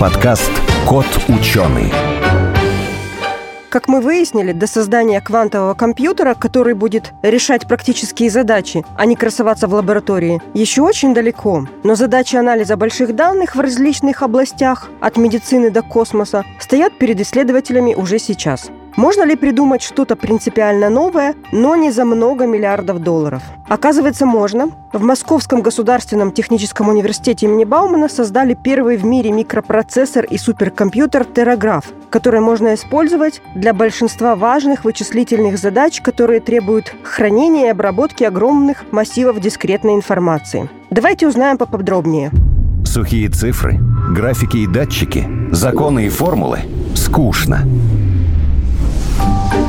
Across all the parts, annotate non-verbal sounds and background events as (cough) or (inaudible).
Подкаст «Кот ученый». Как мы выяснили, до создания квантового компьютера, который будет решать практические задачи, а не красоваться в лаборатории, еще очень далеко. Но задачи анализа больших данных в различных областях, от медицины до космоса, стоят перед исследователями уже сейчас. Можно ли придумать что-то принципиально новое, но не за много миллиардов долларов? Оказывается, можно. В Московском государственном техническом университете имени Баумана создали первый в мире микропроцессор и суперкомпьютер Терраграф, который можно использовать для большинства важных вычислительных задач, которые требуют хранения и обработки огромных массивов дискретной информации. Давайте узнаем поподробнее. Сухие цифры, графики и датчики, законы и формулы – скучно.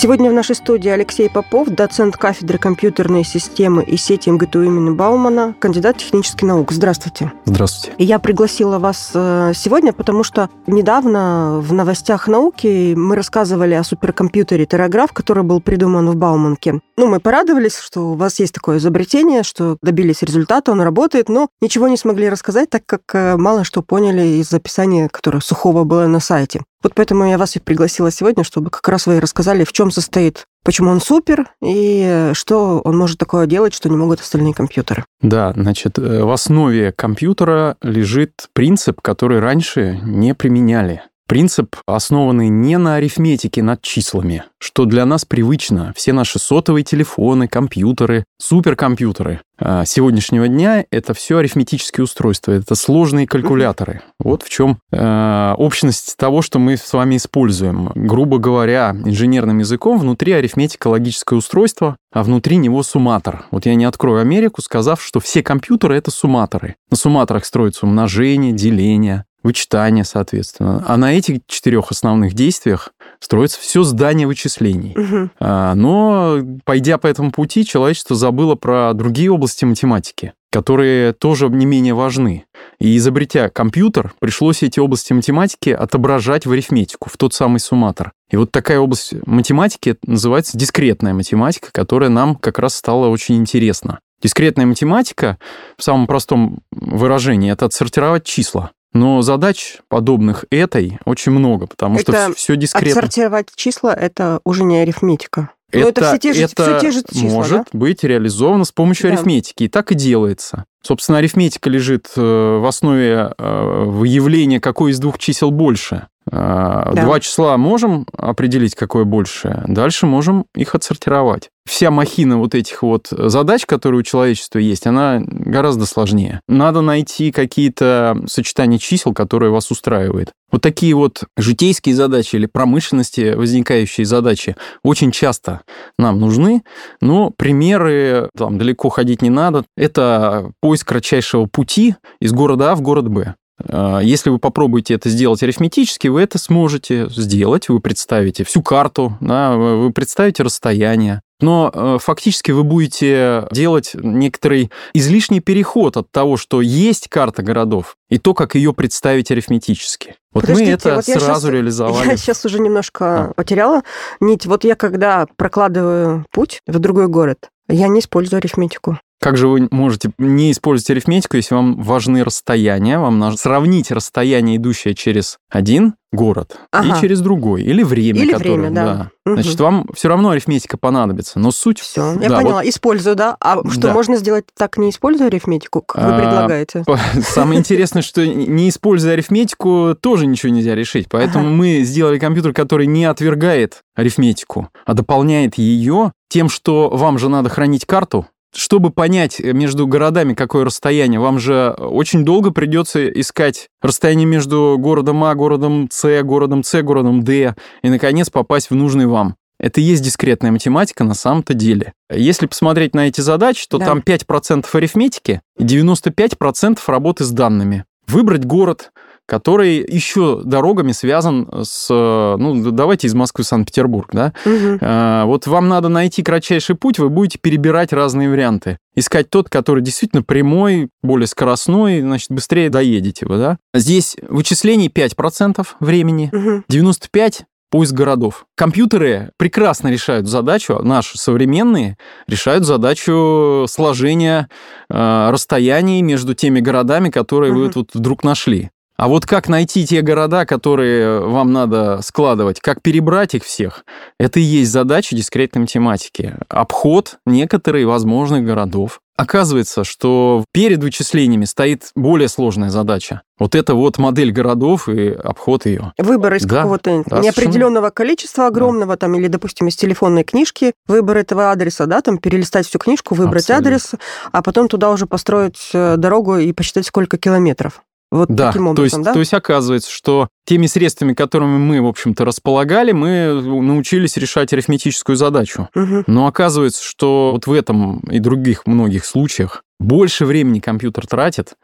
Сегодня в нашей студии Алексей Попов, доцент кафедры компьютерной системы и сети МГТУ имени Баумана, кандидат технических наук. Здравствуйте. Здравствуйте. И я пригласила вас э, сегодня, потому что недавно в новостях науки мы рассказывали о суперкомпьютере Терраграф, который был придуман в Бауманке. Ну, мы порадовались, что у вас есть такое изобретение, что добились результата, он работает, но ничего не смогли рассказать, так как э, мало что поняли из описания, которое сухого было на сайте. Вот поэтому я вас и пригласила сегодня, чтобы как раз вы рассказали, в чем состоит, почему он супер и что он может такое делать, что не могут остальные компьютеры. Да, значит, э, в основе компьютера лежит принцип, который раньше не применяли. Принцип, основанный не на арифметике над числами, что для нас привычно. Все наши сотовые телефоны, компьютеры, суперкомпьютеры а, сегодняшнего дня — это все арифметические устройства, это сложные калькуляторы. Вот в чем э, общность того, что мы с вами используем. Грубо говоря, инженерным языком внутри арифметика логическое устройство, а внутри него сумматор. Вот я не открою Америку, сказав, что все компьютеры — это сумматоры. На сумматорах строится умножение, деление, вычитание, соответственно. А на этих четырех основных действиях строится все здание вычислений. Угу. Но, пойдя по этому пути, человечество забыло про другие области математики, которые тоже не менее важны. И изобретя компьютер, пришлось эти области математики отображать в арифметику, в тот самый сумматор. И вот такая область математики называется дискретная математика, которая нам как раз стала очень интересна. Дискретная математика, в самом простом выражении, это отсортировать числа. Но задач подобных этой очень много, потому это что все дискретно. Отсортировать числа – это уже не арифметика. Это, Но это, все те же, это все те же числа, может да? быть реализовано с помощью да. арифметики, и так и делается. Собственно, арифметика лежит э, в основе э, выявления, какой из двух чисел больше. Э, да. Два числа можем определить, какое больше, дальше можем их отсортировать. Вся махина вот этих вот задач, которые у человечества есть, она гораздо сложнее. Надо найти какие-то сочетания чисел, которые вас устраивают. Вот такие вот житейские задачи или промышленности возникающие задачи очень часто нам нужны, но примеры, там далеко ходить не надо, это поиск кратчайшего пути из города А в город Б. А, если вы попробуете это сделать арифметически, вы это сможете сделать. Вы представите всю карту, да, вы представите расстояние. Но э, фактически вы будете делать некоторый излишний переход от того, что есть карта городов, и то, как ее представить арифметически. Вот Подождите, мы это вот сразу сейчас, реализовали. Я сейчас уже немножко а. потеряла нить. Вот я когда прокладываю путь в другой город, я не использую арифметику. Как же вы можете не использовать арифметику, если вам важны расстояния? Вам нужно сравнить расстояние, идущее через один город ага. и через другой, или время, или которое, время, да. да. Угу. Значит, вам все равно арифметика понадобится, но суть. Все, я да, поняла. Вот... Использую, да. А что да. можно сделать так, не используя арифметику, как вы а, предлагаете? Самое интересное, что не используя арифметику, тоже ничего нельзя решить. Поэтому мы сделали компьютер, который не отвергает арифметику, а дополняет ее тем, что вам же надо хранить карту чтобы понять э, между городами, какое расстояние, вам же очень долго придется искать расстояние между городом А, городом С, городом С, городом Д, и, наконец, попасть в нужный вам. Это и есть дискретная математика на самом-то деле. Если посмотреть на эти задачи, то да. там 5% арифметики и 95% работы с данными. Выбрать город, который еще дорогами связан с, ну, давайте из Москвы в Санкт-Петербург, да? Угу. Вот вам надо найти кратчайший путь, вы будете перебирать разные варианты. Искать тот, который действительно прямой, более скоростной, значит, быстрее доедете вы, да? Здесь вычислений 5% времени, угу. 95% поиск городов. Компьютеры прекрасно решают задачу, наши современные решают задачу сложения э, расстояний между теми городами, которые угу. вы тут вдруг нашли. А вот как найти те города, которые вам надо складывать, как перебрать их всех, это и есть задача дискретной математики. Обход некоторых возможных городов. Оказывается, что перед вычислениями стоит более сложная задача. Вот это вот модель городов и обход ее. Выбор из да, какого-то да, неопределенного совершенно... количества огромного, да. там, или, допустим, из телефонной книжки, выбор этого адреса, да, там, перелистать всю книжку, выбрать Абсолютно. адрес, а потом туда уже построить э, дорогу и посчитать, сколько километров. Вот да, таким образом, то есть, да? То есть оказывается, что теми средствами, которыми мы, в общем-то, располагали, мы научились решать арифметическую задачу. Угу. Но оказывается, что вот в этом и других многих случаях больше времени компьютер тратит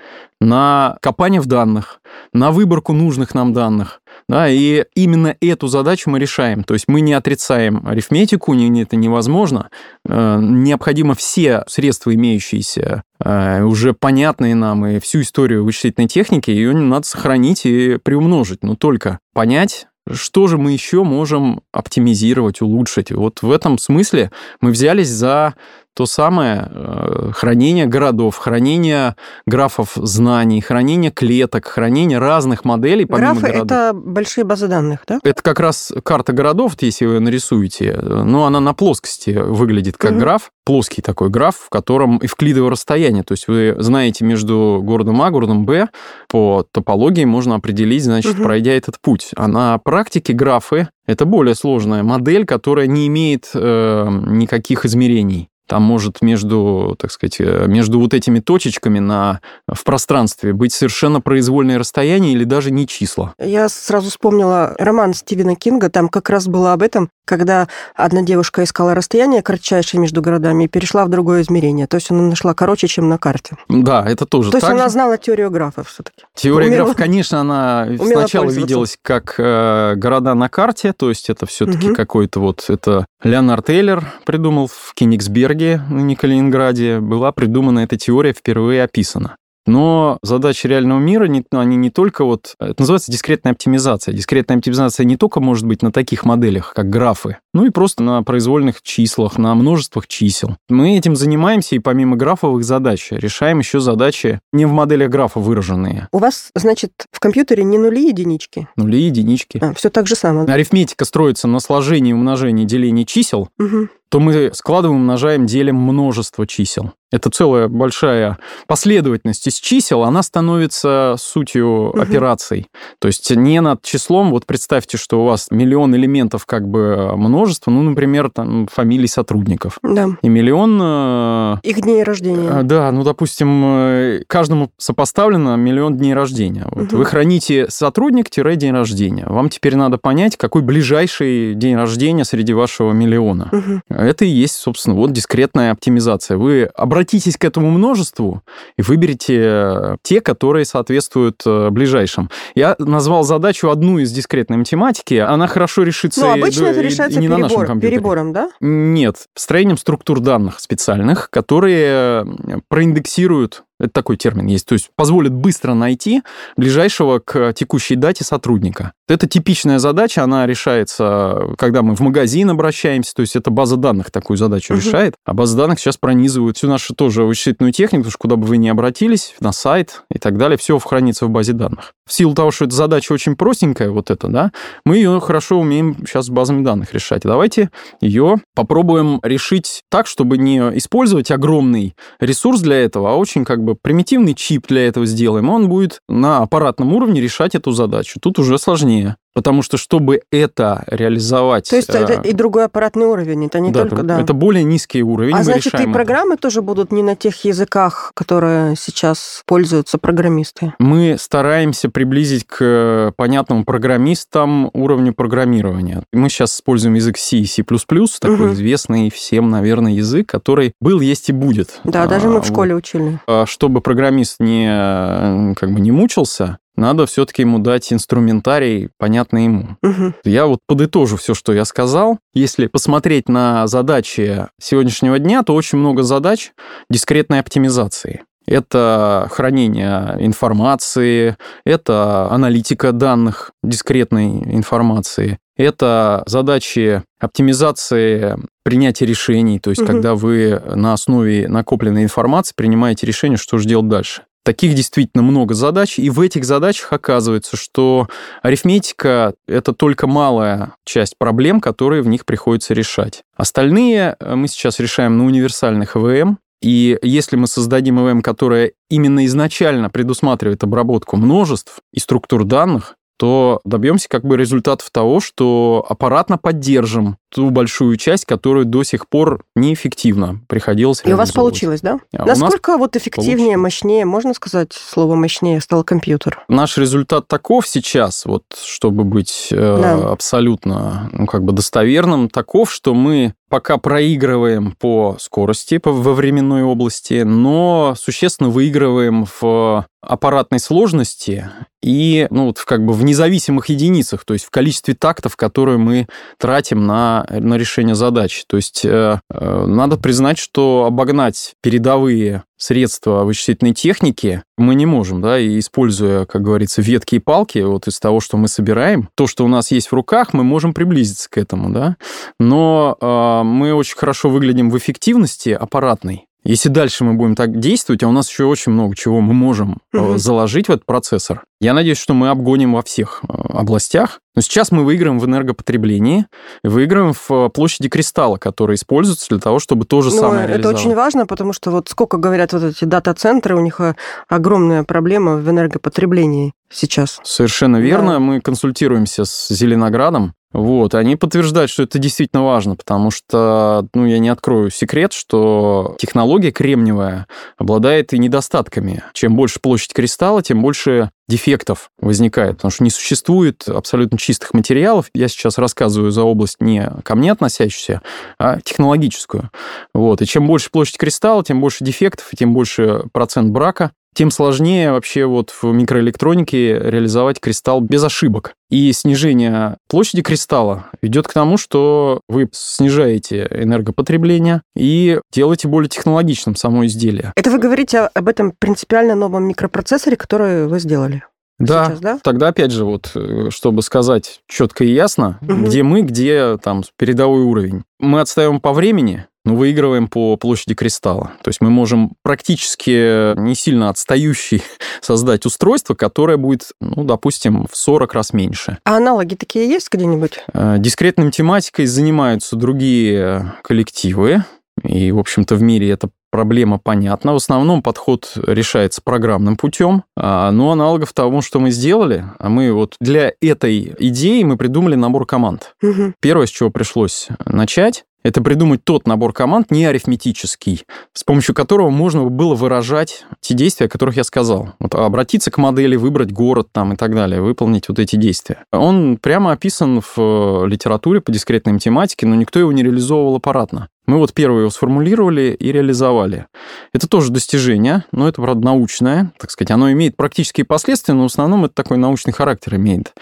на копание в данных, на выборку нужных нам данных. Да, и именно эту задачу мы решаем. То есть мы не отрицаем арифметику, не, это невозможно. Э, необходимо все средства, имеющиеся, э, уже понятные нам, и всю историю вычислительной техники, ее надо сохранить и приумножить. Но только понять, что же мы еще можем оптимизировать, улучшить? Вот в этом смысле мы взялись за то самое э, хранение городов, хранение графов знаний, хранение клеток, хранение разных моделей помимо Графы городов. это большие базы данных, да? Это как раз карта городов, если вы нарисуете. Но она на плоскости выглядит как угу. граф, плоский такой граф, в котором эвклидово расстояние. То есть вы знаете между городом А, городом Б по топологии можно определить, значит, угу. пройдя этот путь. А на практике графы это более сложная модель, которая не имеет э, никаких измерений там может между, так сказать, э, между вот этими точечками на, в пространстве быть совершенно произвольное расстояние или даже не числа. Я сразу вспомнила роман Стивена Кинга, там как раз было об этом, когда одна девушка искала расстояние кратчайшее между городами и перешла в другое измерение. То есть она нашла короче, чем на карте. Да, это тоже То есть она знала теорию графов все-таки. Теория Умела... графов, конечно, она сначала виделась как э, города на карте, то есть это все-таки угу. какой-то вот это Леонард Эйлер придумал в Кенигсберге, ныне Калининграде, была придумана эта теория, впервые описана. Но задачи реального мира, они не только вот... Это называется дискретная оптимизация. Дискретная оптимизация не только может быть на таких моделях, как графы, ну и просто на произвольных числах, на множествах чисел. Мы этим занимаемся, и помимо графовых задач решаем еще задачи не в моделях графа выраженные. У вас, значит, в компьютере не нули единички? Нули единички. А, все так же самое. Арифметика строится на сложении, умножении, делении чисел. Угу то мы складываем, умножаем, делим множество чисел. Это целая большая последовательность из чисел, она становится сутью угу. операций. То есть не над числом, вот представьте, что у вас миллион элементов как бы множество, ну, например, там фамилий сотрудников. Да. И миллион... Э, Их дней рождения. Э, да, ну, допустим, э, каждому сопоставлено миллион дней рождения. Вот. Угу. Вы храните сотрудник-день рождения. Вам теперь надо понять, какой ближайший день рождения среди вашего миллиона. Угу. Это и есть, собственно, вот дискретная оптимизация. Вы обратитесь к этому множеству и выберите э, те, которые соответствуют э, ближайшим. Я назвал задачу одну из дискретной математики. Она хорошо решится Ну, обычно и, это решается и не перебор, на нашем компьютере. перебором, да? Нет, строением структур данных специальных, которые э, проиндексируют это такой термин есть. То есть позволит быстро найти ближайшего к текущей дате сотрудника. Это типичная задача, она решается, когда мы в магазин обращаемся, то есть это база данных такую задачу угу. решает, а база данных сейчас пронизывают всю нашу тоже вычислительную технику, потому что куда бы вы ни обратились, на сайт и так далее, все хранится в базе данных. В силу того, что эта задача очень простенькая, вот это, да, мы ее хорошо умеем сейчас с базами данных решать. Давайте ее попробуем решить так, чтобы не использовать огромный ресурс для этого, а очень как бы примитивный чип для этого сделаем, он будет на аппаратном уровне решать эту задачу. Тут уже сложнее. Потому что, чтобы это реализовать... То есть э, это и другой аппаратный уровень, это не да, только... Да, это более низкий уровень. А значит, и программы это. тоже будут не на тех языках, которые сейчас пользуются программисты? Мы стараемся приблизить к э, понятному программистам уровню программирования. Мы сейчас используем язык C и C++, такой угу. известный всем, наверное, язык, который был, есть и будет. Да, даже мы в а, школе учили. А чтобы программист не, э, как бы не мучился, надо все-таки ему дать инструментарий, понятный ему. Угу. Я вот подытожу все, что я сказал. Если посмотреть на задачи сегодняшнего дня, то очень много задач дискретной оптимизации. Это хранение информации, это аналитика данных дискретной информации, это задачи оптимизации принятия решений, то есть Мгм. когда вы на основе накопленной информации принимаете решение, что же делать дальше. Таких действительно много задач, и в этих задачах оказывается, что арифметика – это только малая часть проблем, которые в них приходится решать. Остальные э, мы сейчас решаем на универсальных ЭВМ, и если мы создадим ЭВМ, которая именно изначально предусматривает обработку множеств и структур данных, то добьемся как бы результатов того, что аппаратно поддержим ту большую часть, которую до сих пор неэффективно приходилось И у вас получилось, да? А Насколько вот эффективнее, получилось. мощнее, можно сказать слово мощнее стал компьютер? Наш результат таков сейчас, вот чтобы быть э, Да. абсолютно ну, как бы достоверным, таков, что мы пока проигрываем по скорости по- во временной области, но существенно выигрываем в аппаратной сложности и ну, вот как бы в независимых единицах, то есть в количестве тактов, которые мы тратим на, на решение задач. То есть э, э, надо признать, что обогнать передовые средства вычислительной техники мы не можем, да, и используя, как говорится, ветки и палки, вот из того, что мы собираем, то, что у нас есть в руках, мы можем приблизиться к этому, да, но э, мы очень хорошо выглядим в эффективности аппаратной. Если дальше мы будем так действовать, а у нас еще очень много чего мы можем э, заложить в этот процессор, я надеюсь, что мы обгоним во всех э, областях. Но сейчас мы выиграем в энергопотреблении, выиграем в э, площади кристалла, которые используются для того, чтобы то же Ну, самое это очень важно, потому что вот сколько говорят вот эти дата-центры, у них огромная проблема в энергопотреблении сейчас. Совершенно верно. Да. Мы консультируемся с Зеленоградом. Вот, они подтверждают, что это действительно важно, потому что, ну, я не открою секрет, что технология кремниевая обладает и недостатками. Чем больше площадь кристалла, тем больше дефектов возникает, потому что не существует абсолютно чистых материалов. Я сейчас рассказываю за область не ко мне относящуюся, а технологическую. Вот. И чем больше площадь кристалла, тем больше дефектов, и тем больше процент брака, тем сложнее вообще вот в микроэлектронике реализовать кристалл без ошибок. И снижение площади кристалла ведет к тому, что вы снижаете энергопотребление и делаете более технологичным само изделие. Это вы говорите об этом принципиально новом микропроцессоре, который вы сделали? Да, Сейчас, да? тогда опять же, вот, э, чтобы сказать четко и ясно, Мгм. где мы, где там передовой уровень. Мы отстаем по времени, но выигрываем по площади кристалла. То есть мы можем практически не сильно отстающий (laughs) создать устройство, которое будет, ну, допустим, в 40 раз меньше. А аналоги такие есть где-нибудь? Э, Дискретной математикой занимаются другие коллективы, и, в общем-то, в мире эта проблема понятна. В основном подход решается программным путем, а, но аналогов того, что мы сделали, а мы вот для этой идеи мы придумали набор команд. Мгм. Первое, с чего пришлось начать, это придумать тот набор команд, не арифметический, с помощью которого можно было выражать те действия, о которых я сказал. Вот обратиться к модели, выбрать город там и так далее, выполнить вот эти действия. Он прямо описан в э, литературе по дискретной математике, но никто его не реализовывал аппаратно. Мы вот первые его сформулировали и реализовали. Это тоже достижение, но это, правда, научное, так сказать. Оно имеет практические последствия, но в основном это такой научный характер имеет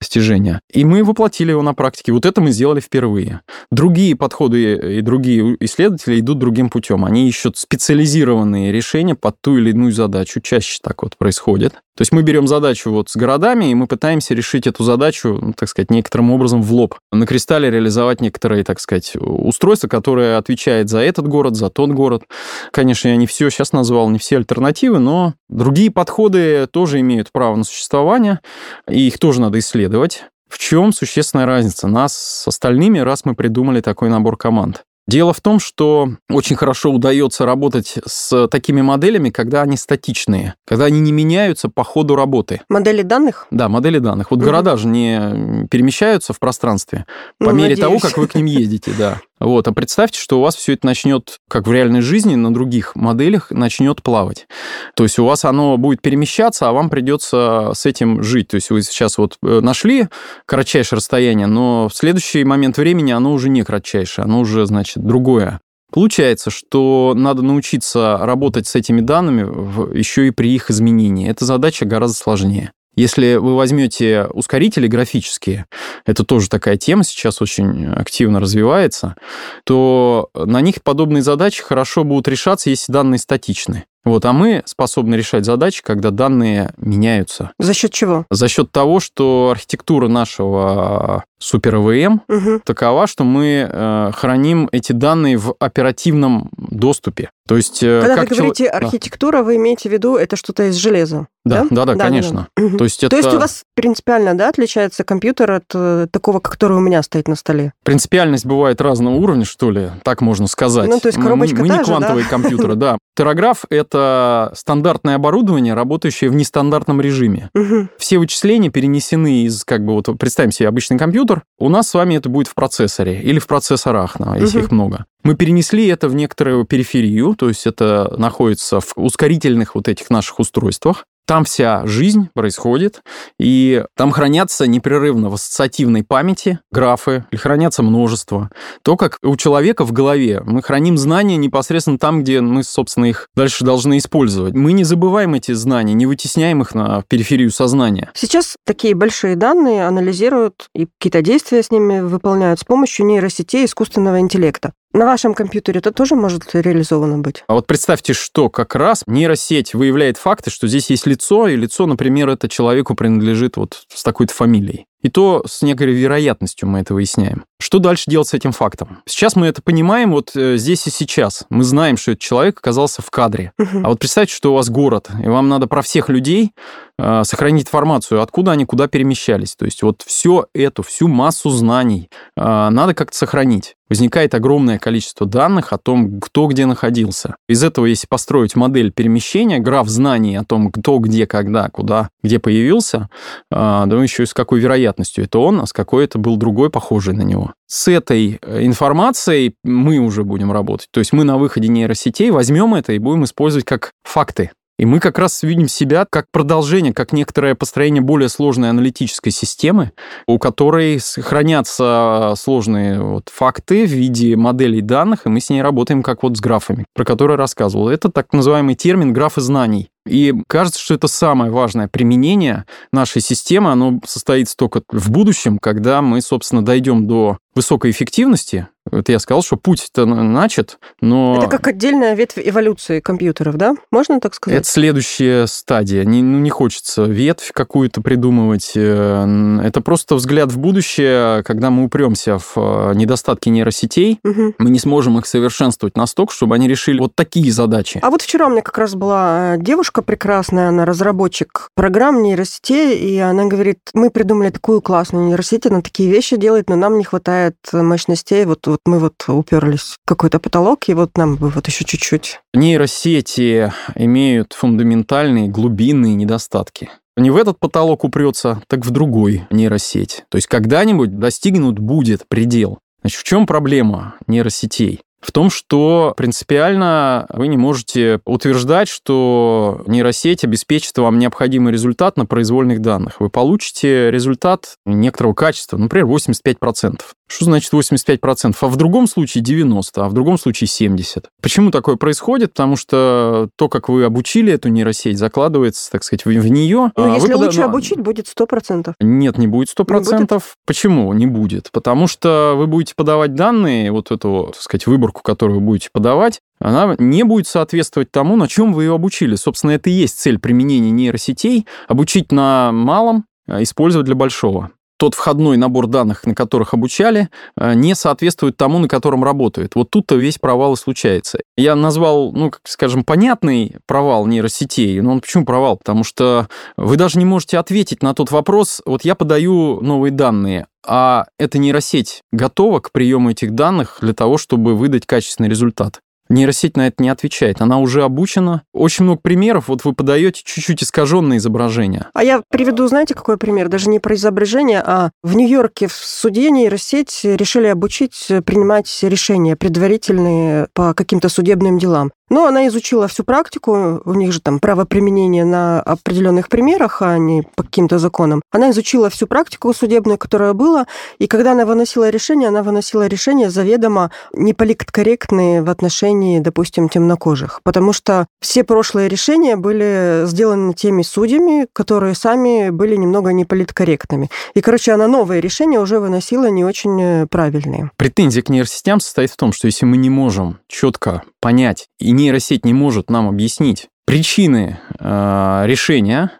достижение. И мы воплотили его на практике. Вот это мы сделали впервые. Другие подходы и другие исследователи идут другим путем. Они ищут специализированные решения под ту или иную задачу. Чаще так вот происходит. То есть мы берем задачу вот с городами, и мы пытаемся решить эту задачу, ну, так сказать, некоторым образом в лоб. На кристалле реализовать некоторые, так сказать, устройства, которое отвечает за этот город, за тот город. Конечно, я не все сейчас назвал, не все альтернативы, но другие подходы тоже имеют право на существование, и их тоже надо исследовать. В чем существенная разница нас с остальными, раз мы придумали такой набор команд? Дело в том, что очень хорошо удается работать с такими моделями, когда они статичные, когда они не меняются по ходу работы. Модели данных? Да, модели данных. Вот Мгм. города же не перемещаются в пространстве по Ну, мере того, надеюсь. как вы к ним ездите, да. Вот, а представьте, что у вас все это начнет, как в реальной жизни, на других моделях начнет плавать. То есть у вас оно будет перемещаться, а вам придется с этим жить. То есть вы сейчас вот э, нашли кратчайшее расстояние, но в следующий момент времени оно уже не кратчайшее, оно уже, значит, другое. Получается, что надо научиться работать с этими данными еще и при их изменении. Эта задача гораздо сложнее. Если вы возьмете ускорители графические, это тоже такая тема сейчас очень активно развивается, то на них подобные задачи хорошо будут решаться, если данные статичны. Вот, а мы способны решать задачи, когда данные меняются. За счет чего? За счет того, что архитектура нашего супер ВМ угу. такова, что мы э, храним эти данные в оперативном доступе. То есть, э, Когда вы говорите чел... архитектура, да. вы имеете в виду это что-то из железа? Да, да, да, да конечно. Да, да. То, есть это... То есть у вас принципиально да, отличается компьютер от э, такого, который у меня стоит на столе? Принципиальность бывает разного уровня, что ли, так можно сказать. Ну, то есть коробочка Мы, мы не квантовые да? компьютеры, да. (laughs) Террограф — это стандартное оборудование, работающее в нестандартном режиме. Все вычисления перенесены из, как бы, вот представим себе обычный компьютер, компьютер, у нас с вами это будет в процессоре или в процессорах, если угу. их много. Мы перенесли это в некоторую периферию, то есть это находится в ускорительных вот этих наших устройствах. Там вся жизнь происходит, и там хранятся непрерывно в ассоциативной памяти графы, или хранятся множество. То, как у человека в голове мы храним знания непосредственно там, где мы, собственно, их дальше должны использовать. Мы не забываем эти знания, не вытесняем их на периферию сознания. Сейчас такие большие данные анализируют и какие-то действия с ними выполняют с помощью нейросетей искусственного интеллекта. На вашем компьютере это тоже может реализовано быть? А вот представьте, что как раз нейросеть выявляет факты, что здесь есть лицо, и лицо, например, это человеку принадлежит вот с такой-то фамилией. И то с некоторой вероятностью мы это выясняем. Что дальше делать с этим фактом? Сейчас мы это понимаем вот э, здесь и сейчас. Мы знаем, что этот человек оказался в кадре. Угу. А вот представьте, что у вас город, и вам надо про всех людей э, сохранить информацию, откуда они куда перемещались. То есть вот все эту, всю массу знаний э, надо как-то сохранить. Возникает огромное количество данных о том, кто где находился. Из этого, если построить модель перемещения, граф знаний о том, кто где, когда, куда, где появился, э, да еще и с какой вероятностью вероятностью это он, а с какой это был другой, похожий на него. С этой э, информацией мы уже будем работать. То есть мы на выходе нейросетей возьмем это и будем использовать как факты. И мы как раз видим себя как продолжение, как некоторое построение более сложной аналитической системы, у которой хранятся сложные вот факты в виде моделей данных, и мы с ней работаем как вот с графами, про которые рассказывал. Это так называемый термин графы знаний. И кажется, что это самое важное применение нашей системы. Оно состоится только в будущем, когда мы, собственно, дойдем до высокой эффективности. Это я сказал, что путь-то начат, но... Это как отдельная ветвь эволюции компьютеров, да? Можно так сказать? Это следующая стадия. Не, ну, не хочется ветвь какую-то придумывать. Э, это просто взгляд в будущее, когда мы упремся в э, недостатки нейросетей, угу. мы не сможем их совершенствовать настолько, чтобы они решили вот такие задачи. А вот вчера у меня как раз была девушка прекрасная, она разработчик программ нейросетей, и она говорит, мы придумали такую классную нейросеть, она такие вещи делает, но нам не хватает хватает мощностей, вот, вот мы вот уперлись в какой-то потолок, и вот нам бы вот еще чуть-чуть. Нейросети имеют фундаментальные глубинные недостатки. Не в этот потолок упрется, так в другой нейросеть. То есть когда-нибудь достигнут будет предел. Значит, в чем проблема нейросетей? в том, что принципиально вы не можете утверждать, что нейросеть обеспечит вам необходимый результат на произвольных данных. Вы получите результат некоторого качества, например, 85%. Что значит 85%? А в другом случае 90%, а в другом случае 70%. Почему такое происходит? Потому что то, как вы обучили эту нейросеть, закладывается, так сказать, в, в нее. Но а если вы лучше обучить, будет 100%. Нет, не будет 100%. Не будет? Почему не будет? Потому что вы будете подавать данные, вот эту, так сказать, выборку, которую вы будете подавать, она не будет соответствовать тому, на чем вы ее обучили. Собственно, это и есть цель применения нейросетей – обучить на малом, а использовать для большого тот входной набор данных, на которых обучали, э, не соответствует тому, на котором работает. Вот тут-то весь провал и случается. Я назвал, ну, как скажем, понятный провал нейросетей. Но он почему провал? Потому что вы даже не можете ответить на тот вопрос, вот я подаю новые данные, а эта нейросеть готова к приему этих данных для того, чтобы выдать качественный результат. Нейросеть на это не отвечает. Она уже обучена. Очень много примеров. Вот вы подаете чуть-чуть искаженное изображение. А я приведу, знаете, какой пример? Даже не про изображение, а в Нью-Йорке в суде нейросеть решили обучить принимать решения предварительные по каким-то судебным делам. Но она изучила всю практику, у них же там право применения на определенных примерах, а не по каким-то законам. Она изучила всю практику судебную, которая была, и когда она выносила решение, она выносила решение заведомо неполиткорректные в отношении, допустим, темнокожих. Потому что все прошлые решения были сделаны теми судьями, которые сами были немного неполиткорректными. И, короче, она новые решения уже выносила не очень правильные. Претензия к нейросетям состоит в том, что если мы не можем четко понять, и нейросеть не может нам объяснить причины э, решения,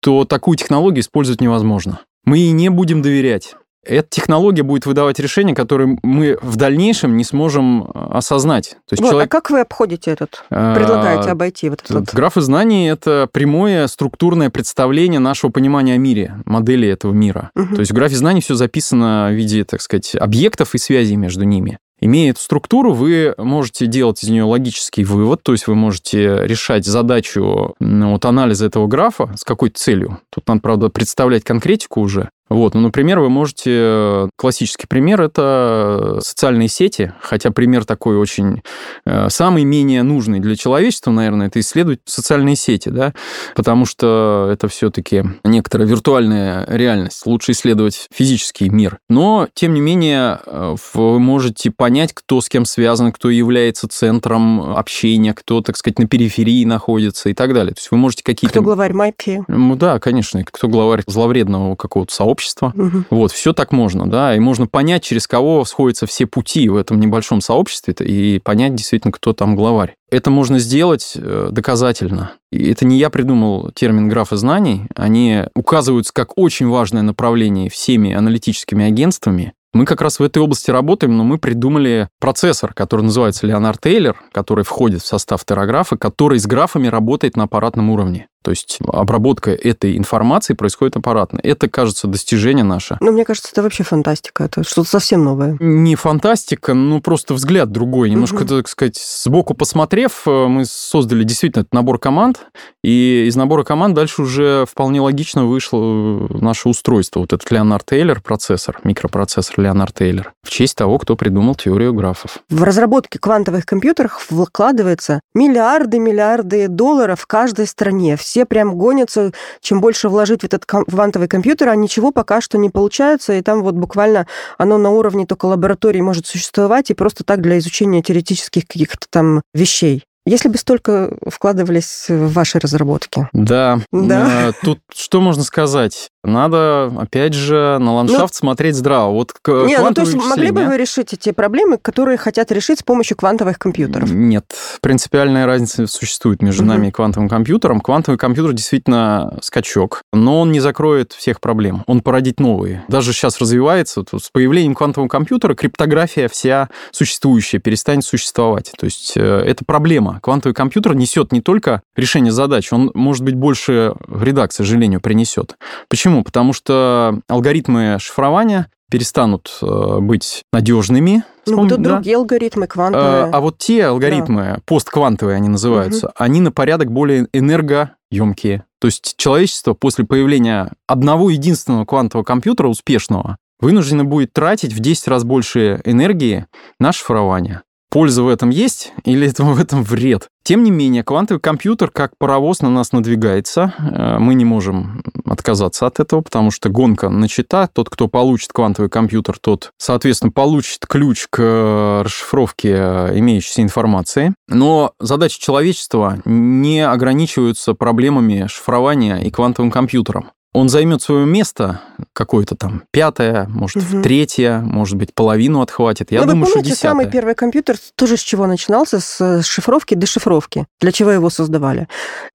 то такую технологию использовать невозможно. Мы ей не будем доверять эта технология будет выдавать решения, которые мы в дальнейшем не сможем э, осознать. То есть ну, человек... А как вы обходите этот, предлагаете обойти вот этот? Графы знаний — это прямое структурное представление нашего понимания о мире, модели этого мира. Угу. То есть в графе знаний все записано в виде, так сказать, объектов и связей между ними. Имея эту структуру, вы можете делать из нее логический вывод, то есть вы можете решать задачу вот, анализа этого графа с какой-то целью. Тут надо, правда, представлять конкретику уже. Вот, ну, например, вы можете... Э, классический пример – это социальные сети, хотя пример такой очень... Э, самый менее нужный для человечества, наверное, это исследовать социальные сети, да, потому что это все-таки некоторая виртуальная реальность. Лучше исследовать физический мир. Но, тем не менее, э, вы можете понять, кто с кем связан, кто является центром общения, кто, так сказать, на периферии находится и так далее. То есть вы можете какие-то... Кто главарь майки? Ну да, конечно, кто главарь зловредного какого-то сообщества, сообщества. Угу. Вот, все так можно, да, и можно понять, через кого сходятся все пути в этом небольшом сообществе, и понять действительно, кто там главарь. Это можно сделать э, доказательно. И это не я придумал термин графа знаний. Они указываются как очень важное направление всеми аналитическими агентствами. Мы как раз в этой области работаем, но мы придумали процессор, который называется Леонард Тейлер, который входит в состав террографа, который с графами работает на аппаратном уровне. То есть обработка этой информации происходит аппаратно. Это, кажется, достижение наше. Ну, мне кажется, это вообще фантастика. Это что-то совсем новое. Не фантастика, ну, просто взгляд другой. Немножко, угу. так сказать, сбоку посмотрев, э, мы создали действительно этот набор команд, и из набора команд дальше уже вполне логично вышло э, наше устройство. Вот этот Леонард Тейлер процессор, микропроцессор Леонард Тейлер, в честь того, кто придумал теорию графов. В разработке квантовых компьютеров вкладывается миллиарды-миллиарды долларов в каждой стране все прям гонятся, чем больше вложить в этот квантовый компьютер, а ничего пока что не получается, и там вот буквально оно на уровне только лаборатории может существовать, и просто так для изучения теоретических каких-то там вещей. Если бы столько вкладывались в ваши разработки. Да. да. Э, тут что можно сказать? Надо, опять же, на ландшафт ну, смотреть здраво. Вот Нет, ну то есть могли бы вы решить эти проблемы, которые хотят решить с помощью квантовых компьютеров? Нет. Принципиальная разница существует между угу. нами и квантовым компьютером. Квантовый компьютер действительно скачок, но он не закроет всех проблем. Он породит новые. Даже сейчас развивается. с появлением квантового компьютера криптография вся существующая перестанет существовать. То есть э, это проблема. Квантовый компьютер несет не только решение задач, он, может быть, больше вреда, к сожалению, принесет. Почему? Почему? Потому что алгоритмы шифрования перестанут э, быть надежными. Ну, будут да? другие алгоритмы, квантовые. А, а вот те алгоритмы, да. постквантовые они называются, угу. они на порядок более энергоемкие. То есть человечество после появления одного единственного квантового компьютера успешного вынуждено будет тратить в 10 раз больше энергии на шифрование. Польза в этом есть или это (laughs) в этом вред? Тем не менее, квантовый компьютер как паровоз на нас надвигается. Э, мы не можем отказаться от этого, потому что гонка начата. Тот, кто получит квантовый компьютер, тот, соответственно, получит ключ к э, расшифровке э, имеющейся информации. Но задачи человечества не ограничиваются проблемами шифрования и квантовым компьютером он займет свое место, какое-то там пятое, может, угу. третье, может быть, половину отхватит. Я Но думаю, вы помните, что десятое. самый первый компьютер тоже с чего начинался? С шифровки дешифровки. Для чего его создавали?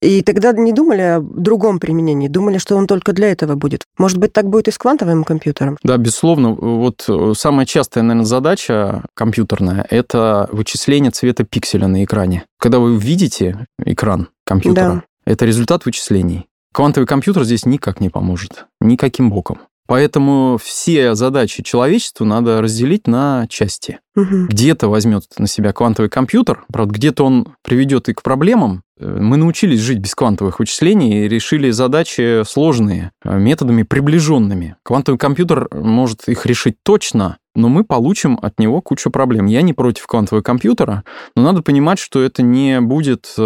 И тогда не думали о другом применении, думали, что он только для этого будет. Может быть, так будет и с квантовым компьютером? Да, безусловно. Вот э, самая частая, наверное, задача компьютерная – это вычисление цвета пикселя на экране. Когда вы видите экран компьютера, да. это результат вычислений. Квантовый компьютер здесь никак не поможет. Никаким боком. Поэтому все задачи человечества надо разделить на части. Угу. Где-то возьмет на себя квантовый компьютер, правда, где-то он приведет и к проблемам. Э, мы научились жить без квантовых вычислений и решили задачи сложные, э, методами приближенными. Квантовый компьютер может их решить точно, но мы получим от него кучу проблем. Я не против квантового компьютера, но надо понимать, что это не будет э,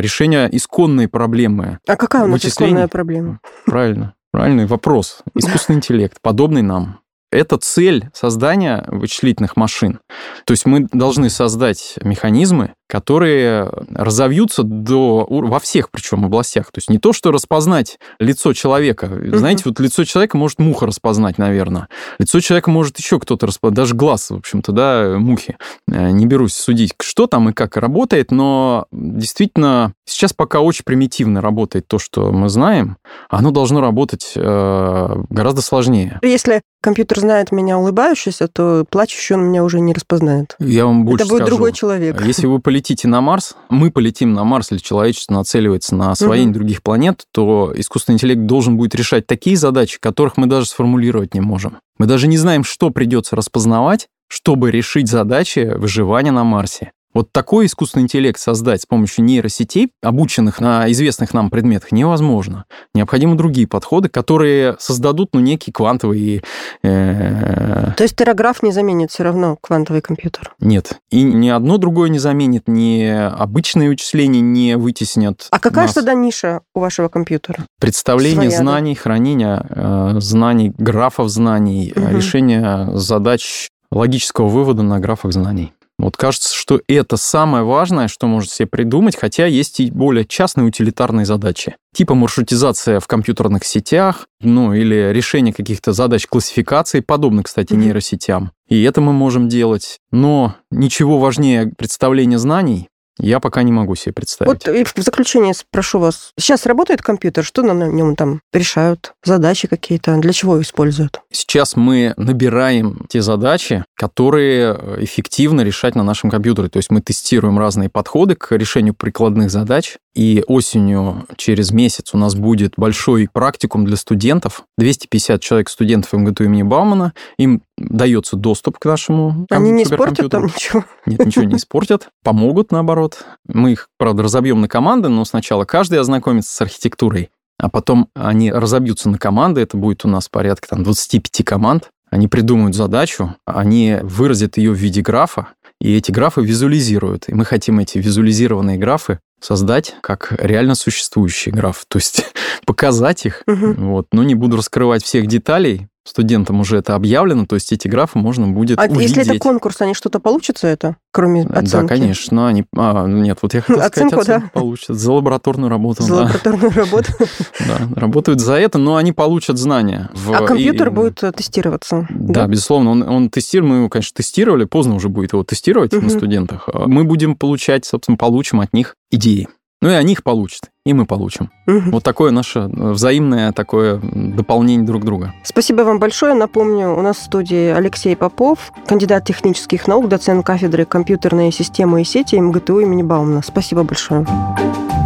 решение исконной проблемы. А какая у нас исконная проблема? (laughs) Правильно. Правильный вопрос. Искусственный интеллект, подобный нам. Это цель создания вычислительных машин. То есть мы должны создать механизмы, которые разовьются до, во всех причем областях. То есть не то, что распознать лицо человека. Знаете, вот лицо человека может муха распознать, наверное. Лицо человека может еще кто-то распознать, даже глаз, в общем-то, да, мухи. Э, не берусь судить, что там и как работает, но действительно сейчас пока очень примитивно работает то, что мы знаем. Оно должно работать э, гораздо сложнее. Если компьютер знает меня улыбающийся, то плачущий он меня уже не распознает. Я вам больше Это будет скажу. другой человек. Если вы полетите на Марс, мы полетим на Марс, или человечество нацеливается на освоение угу. других планет, то искусственный интеллект должен будет решать такие задачи, которых мы даже сформулировать не можем. Мы даже не знаем, что придется распознавать, чтобы решить задачи выживания на Марсе. Вот такой искусственный интеллект создать с помощью нейросетей, обученных на известных нам предметах, невозможно. Необходимы другие подходы, которые создадут ну, некий квантовый... Э... То есть террограф не заменит все равно квантовый компьютер? Нет. И ни одно другое не заменит, ни обычные вычисления не вытеснят А какая нас. тогда ниша у вашего компьютера? Представление Своя, знаний, да? хранение э, знаний, графов знаний, угу. решение задач логического вывода на графах знаний. Вот кажется, что это самое важное, что может себе придумать, хотя есть и более частные утилитарные задачи. Типа маршрутизация в компьютерных сетях, ну или решение каких-то задач классификации, подобно, кстати, нейросетям. И это мы можем делать. Но ничего важнее представления знаний я пока не могу себе представить. Вот и в заключение спрошу вас. Сейчас работает компьютер, что на нем там решают? Задачи какие-то? Для чего используют? Сейчас мы набираем те задачи, которые эффективно решать на нашем компьютере. То есть мы тестируем разные подходы к решению прикладных задач. И осенью, через месяц, у нас будет большой практикум для студентов. 250 человек студентов МГТУ имени Баумана. Им дается доступ к нашему Они не испортят там ничего? Нет, ничего не испортят. Помогут, наоборот. Мы их, правда, разобьем на команды, но сначала каждый ознакомится с архитектурой, а потом они разобьются на команды. Это будет у нас порядка там, 25 команд. Они придумают задачу, они выразят ее в виде графа, и эти графы визуализируют. И мы хотим эти визуализированные графы создать как реально существующий граф, то есть (laughs) показать их. Угу. Вот. Но не буду раскрывать всех деталей, студентам уже это объявлено, то есть эти графы можно будет а увидеть. если это конкурс, они что-то получат за это, кроме оценки? Да, конечно. Они... А, нет, вот я хотел оценку, сказать, оценку да? получат за лабораторную работу. За да. лабораторную работу. (laughs) Да, работают за это, но они получат знания. А компьютер будет э, тестироваться? Да, безусловно. Он, он тестирует, мы его, конечно, тестировали, поздно уже будет его тестировать на студентах. Мы будем получать, собственно, получим от них идеи. Ну и они их получат, и мы получим. Угу. Вот такое наше э, взаимное такое дополнение друг друга. Спасибо вам большое. Напомню, у нас в студии Алексей Попов, кандидат технических наук, доцент кафедры компьютерные системы и сети МГТУ имени Баумана. Спасибо большое.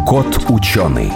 Кот ученый.